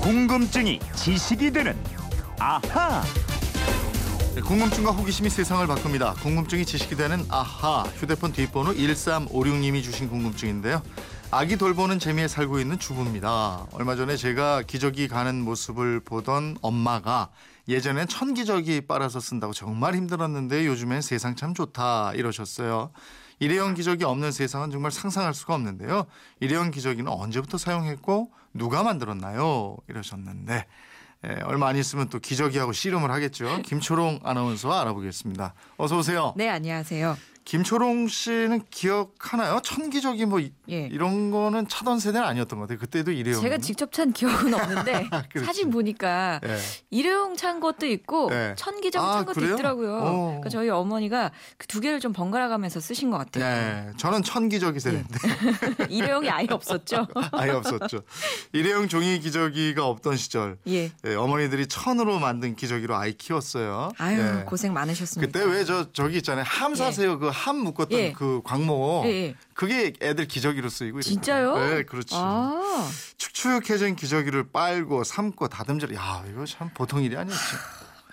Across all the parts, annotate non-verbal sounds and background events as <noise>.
궁금증이 지식이 되는 아하. 네, 궁금증과 호기심이 세상을 바꿉니다. 궁금증이 지식이 되는 아하 휴대폰 뒷번호 1356님이 주신 궁금증인데요. 아기 돌보는 재미에 살고 있는 주부입니다. 얼마 전에 제가 기저귀 가는 모습을 보던 엄마가 예전엔 천기저귀 빨아서 쓴다고 정말 힘들었는데 요즘엔 세상 참 좋다 이러셨어요. 일회용 기저귀 없는 세상은 정말 상상할 수가 없는데요. 일회용 기저귀는 언제부터 사용했고 누가 만들었나요? 이러셨는데 예, 얼마 안 있으면 또 기저귀하고 씨름을 하겠죠. 김초롱 아나운서와 알아보겠습니다. 어서 오세요. 네, 안녕하세요. 김초롱 씨는 기억하나요? 천기저귀 뭐 이- 예. 이런 거는 차던 세대는 아니었던 것 같아요. 그때도 일회용. 제가 직접 찬 기억은 없는데. <laughs> 사진 보니까 예. 일회용 찬 것도 있고 네. 천기저귀 아, 찬 것도 그래요? 있더라고요. 어. 그러니까 저희 어머니가 그 두 개를 좀 번갈아 가면서 쓰신 것 같아요. 네, 저는 천기저귀 세대인데 <laughs> 일회용이 아예 없었죠. <laughs> 아예 없었죠. 일회용 종이 기저귀가 없던 시절 예. 예, 어머니들이 천으로 만든 기저귀로 아이 키웠어요. 아유, 예. 고생 많으셨습니다. 그때 왜 저 저기 있잖아요. 함 사세요. 그함 묶었던 예. 그 광모. 예, 예. 그게 애들 기저귀로 쓰이고. 진짜요? 네, 그렇지. 아, 축축해진 기저귀를 빨고 삶고 다듬질. 야, 이거 참 보통 일이 아니었지.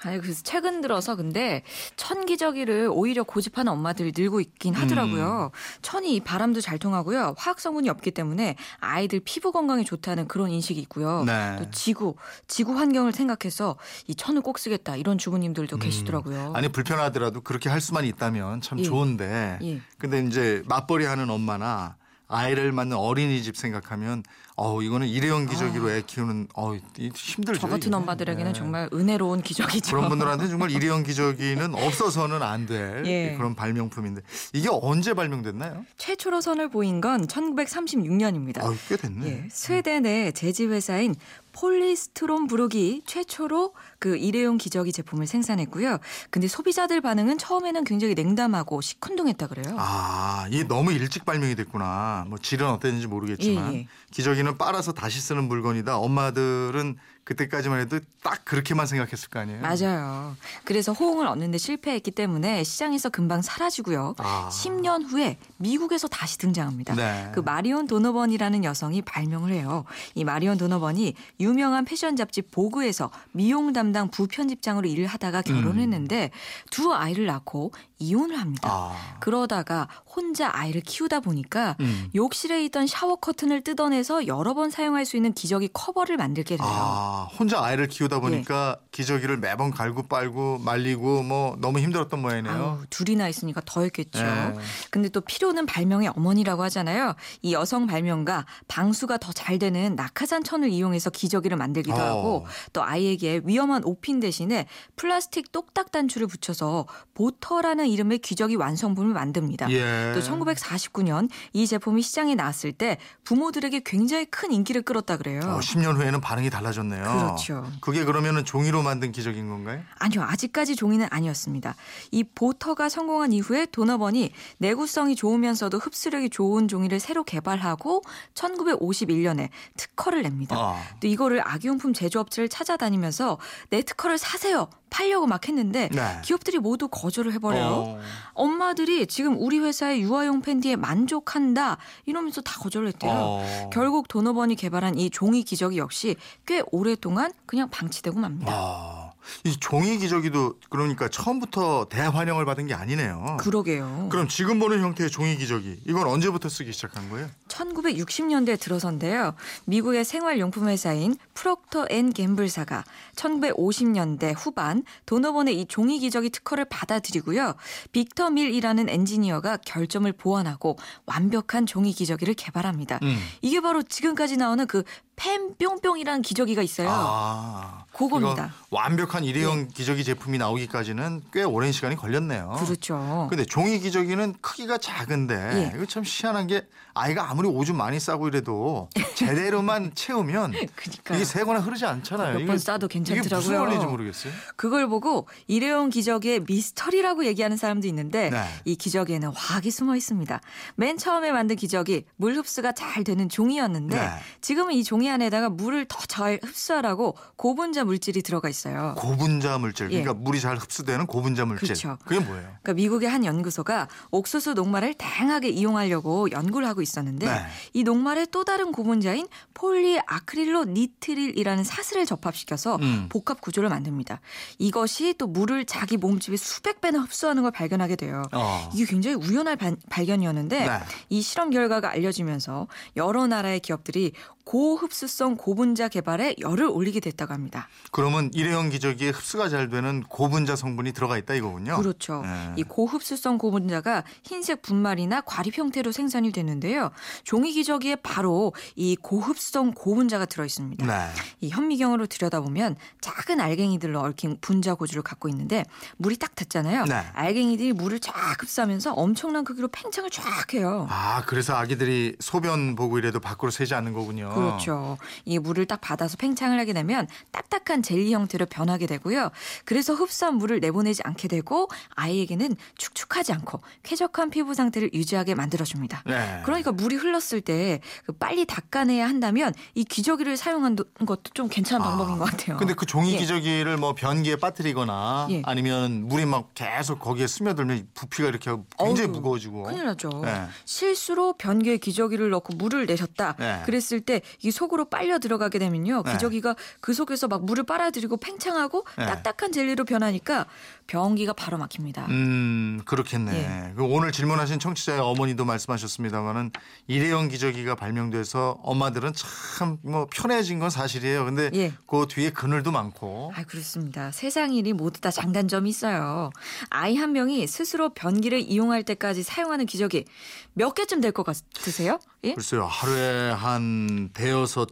아니 그래서 최근 들어서 근데 천기저귀를 오히려 고집하는 엄마들이 늘고 있긴 음. 하더라고요. 천이 이 바람도 잘 통하고요. 화학 성분이 없기 때문에 아이들 피부 건강에 좋다는 그런 인식이 있고요. 네. 또 지구, 지구 환경을 생각해서 이 천을 꼭 쓰겠다 이런 주부님들도 계시더라고요. 음. 아니 불편하더라도 그렇게 할 수만 있다면 참 예. 좋은데. 예. 근데 이제 맞벌이 하는 엄마나 아이를 낳는 어린이집 생각하면 어우 이거는 일회용 기저귀로 애 키우는 어우 이 힘들죠. 저 같은 이게. 엄마들에게는 네. 정말 은혜로운 기적이죠. 그런 분들한테 정말 <laughs> 일회용 기저귀는 없어서는 안될 예. 그런 발명품인데 이게 언제 발명됐나요? 최초로 선을 보인 건 1936년입니다. 아유 꽤 됐네. 예, 스웨덴의 제지 회사인 폴리스트롬 브룩이 최초로 그 일회용 기저귀 제품을 생산했고요. 근데 소비자들 반응은 처음에는 굉장히 냉담하고 시큰둥했다 그래요. 아, 이게 너무 일찍 발명이 됐구나. 뭐 질은 어땠는지 모르겠지만 예, 예. 기저귀는 빨아서 다시 쓰는 물건이다. 엄마들은 그때까지만 해도 딱 그렇게만 생각했을 거 아니에요. 맞아요. 그래서 호응을 얻는데 실패했기 때문에 시장에서 금방 사라지고요. 아. 10년 후에 미국에서 다시 등장합니다. 네. 그 마리온 도너번이라는 여성이 발명을 해요. 이 마리온 도너번이 유명한 패션 잡지 보그에서 미용 담당 부편집장으로 일을 하다가 결혼했는데 두 아이를 낳고 이혼을 합니다. 아. 그러다가 혼자 아이를 키우다 보니까 음. 욕실에 있던 샤워 커튼을 뜯어내서 여러 번 사용할 수 있는 기저귀 커버를 만들게 돼요. 아, 혼자 아이를 키우다 보니까 기저귀를 매번 갈고 빨고 말리고 뭐 너무 힘들었던 모양이네요. 아우, 둘이나 있으니까 더 했겠죠. 네. 근데 또 필요는 발명의 어머니라고 하잖아요. 이 여성 발명가 방수가 더 잘 되는 낙하산 천을 이용해서 기저귀를 만들기도 어. 하고 또 아이에게 위험한 오핀 대신에 플라스틱 똑딱 단추를 붙여서 보터라는 이름의 기저귀 완성품을 만듭니다. 예. 또 1949년 이 제품 이 시장에 나왔을 때 부모들에게 굉장히 큰 인기를 끌었다 그래요. 어, 10년 후에는 반응이 달라졌네요. 그렇죠. 그게 그러면은 종이로 만든 기저귀인 건가요? 아니요, 아직까지 종이는 아니었습니다. 이 보터가 성공한 이후에 도너번이 내구성이 좋으면서도 흡수력이 좋은 종이를 새로 개발하고 1951년에 특허를 냅니다. 아. 또 이거를 아기용품 제조업체를 찾아다니면서 내 특허를 사세요. 팔려고 막 했는데 네. 기업들이 모두 거절을 해버려요. 어. 엄마들이 지금 우리 회사의 유아용 팬티에 만족한다 이러면서 다 거절을 했대요. 어. 결국 도너번이 개발한 이 종이 기저귀 역시 꽤 오랫동안 그냥 방치되고 맙니다. 아, 이 종이 기저귀도 그러니까 처음부터 대환영을 받은 게 아니네요. 그러게요. 그럼 지금 보는 형태의 종이 기저귀 이건 언제부터 쓰기 시작한 거예요? 1960년대에 들어선데요. 미국의 생활용품 회사인 프록터 앤 갬블사가 1950년대 후반 도너번의 이 종이 기저귀 특허를 받아들이고요. 빅터 밀이라는 엔지니어가 결점을 보완하고 완벽한 종이 기저귀를 개발합니다. 음. 이게 바로 지금까지 나오는 그 펜 뿅뿅이라는 기저귀가 있어요. 아, 그겁니다. 완벽한 일회용 기저귀 제품이 나오기까지는 꽤 오랜 시간이 걸렸네요. 그렇죠. 근데 종이 기저귀는 크기가 작은데 예. 이거 참 희한한 게 아이가 아무리 오줌 많이 싸고 이래도 <laughs> 제대로만 채우면 그러니까요. 이게 새거나 흐르지 않잖아요. 몇 번 싸도 이게 무슨 괜찮더라고요. 원리인지 모르겠어요. 그걸 보고 일회용 기저귀의 미스터리라고 얘기하는 사람도 있는데 네. 이 기저귀에는 화학이 숨어 있습니다. 맨 처음에 만든 기저귀 물 흡수가 잘 되는 종이었는데 네. 지금은 이 종이 안에다가 물을 더 잘 흡수하라고 고분자 물질이 들어가 있어요. 고분자 물질. 예. 그러니까 물이 잘 흡수되는 고분자 물질. 그렇죠. 그게 뭐예요? 그러니까 미국의 한 연구소가 옥수수 녹말을 다양하게 이용하려고 연구를 하고 있었는데 네. 이 녹말에 또 다른 고분자인 폴리아크릴로 니트릴이라는 사슬을 접합시켜서 음. 복합 구조를 만듭니다. 이것이 또 물을 자기 몸집의 수백 배나 흡수하는 걸 발견하게 돼요. 어. 이게 굉장히 우연한 발- 발견이었는데 네. 이 실험 결과가 알려지면서 여러 나라의 기업들이 고흡수 성 고분자 개발에 열을 올리게 됐다고 합니다. 그러면 일회용 기저귀에 흡수가 잘 되는 고분자 성분이 들어가 있다 이거군요. 그렇죠. 네. 이 고흡수성 고분자가 흰색 분말이나 과립 형태로 생산이 되는데요. 종이 기저귀에 바로 이 고흡수성 고분자가 들어 있습니다. 네. 이 현미경으로 들여다보면 작은 알갱이들로 얽힌 분자 구조를 갖고 있는데 물이 딱 닿잖아요. 네. 알갱이들이 물을 쫙 흡수하면서 엄청난 크기로 팽창을 쫙 해요. 아, 그래서 아기들이 소변 보고 이래도 밖으로 새지 않는 거군요. 그렇죠. 이 물을 딱 받아서 팽창을 하게 되면 딱딱한 젤리 형태로 변하게 되고요. 그래서 흡수한 물을 내보내지 않게 되고 아이에게는 축축하지 않고 쾌적한 피부 상태를 유지하게 만들어줍니다. 네. 그러니까 물이 흘렀을 때그 빨리 닦아내야 한다면 이 기저귀를 사용한 것도 좀 괜찮은 방법인 것 같아요. 근데 그 종이 예. 기저귀를 뭐 변기에 빠뜨리거나 예. 아니면 물이 막 계속 거기에 스며들면 부피가 이렇게 굉장히 어우, 무거워지고. 큰일 나죠. 네. 실수로 변기에 기저귀를 넣고 물을 내셨다. 네. 그랬을 때 이 속으로 빨려 들어가게 되면요. 네. 기저귀가 그 속에서 막 물을 빨아들이고 팽창하고 네. 딱딱한 젤리로 변하니까 변기가 바로 막힙니다. 음, 그렇겠네. 예. 그 오늘 질문하신 청취자의 어머니도 말씀하셨습니다만은 일회용 기저귀가 발명돼서 엄마들은 참 뭐 편해진 건 사실이에요. 근데 예. 그 뒤에 그늘도 많고. 아, 그렇습니다. 세상 일이 모두 다 장단점이 있어요. 아이 한 명이 스스로 변기를 이용할 때까지 사용하는 기저귀 몇 개쯤 될 것 같으세요? 예? 글쎄요. 하루에 한 대여섯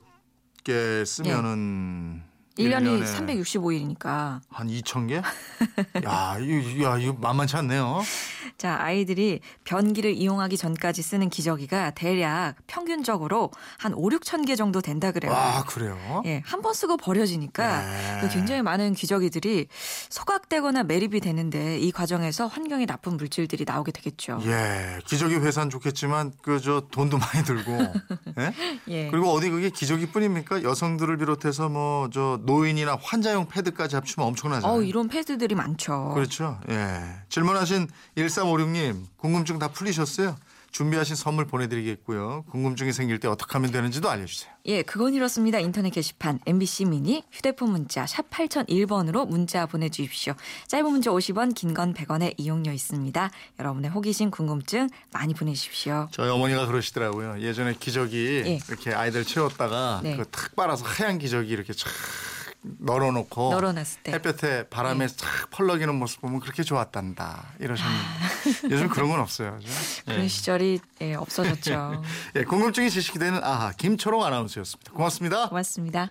개 쓰면은 일 1년이 일년에 365일이니까. 한 2천 개? 야, 이거 야, 이거 만만치 않네요. 자, 아이들이 변기를 이용하기 전까지 쓰는 기저귀가 대략 평균적으로 한 5, 6천 개 정도 된다 그래요. 와, 그래요? 예, 한 번 쓰고 버려지니까 네. 그 굉장히 많은 기저귀들이 소각되거나 매립이 되는데 이 과정에서 환경에 나쁜 물질들이 나오게 되겠죠. 예, 기저귀 회사는 좋겠지만 그 저 돈도 많이 들고. 예? <laughs> 예. 그리고 어디 그게 기저귀뿐입니까? 여성들을 비롯해서 뭐저 노인이나 환자용 패드까지 합치면 엄청나잖아요. 어, 이런 패드들이 많죠. 그렇죠. 예. 질문하신 1356님 궁금증 다 풀리셨어요? 준비하신 선물 보내드리겠고요. 궁금증이 생길 때 어떻게 하면 되는지도 알려주세요. 예, 그건 이렇습니다. 인터넷 게시판 MBC 미니 휴대폰 문자 샵 8001번으로 문자 보내주십시오. 짧은 문자 50원, 긴 건 100원의 이용료 있습니다. 여러분의 호기심, 궁금증 많이 보내주십시오. 저희 어머니가 그러시더라고요. 예전에 기저귀 예. 이렇게 아이들 채웠다가 네. 그탁 빨아서 하얀 기저귀 이렇게 착 널어놓고 널어놨을 때. 네. 햇볕에 바람에 착 펄럭이는 모습 보면 그렇게 좋았단다 이러셨는데 요즘 그런 건 <laughs> 없어요. 아. 그런 예. 시절이 예, 없어졌죠. <laughs> 예, 궁금증이 지식이 되는 아하 김초롱 아나운서였습니다. 고맙습니다. 고맙습니다.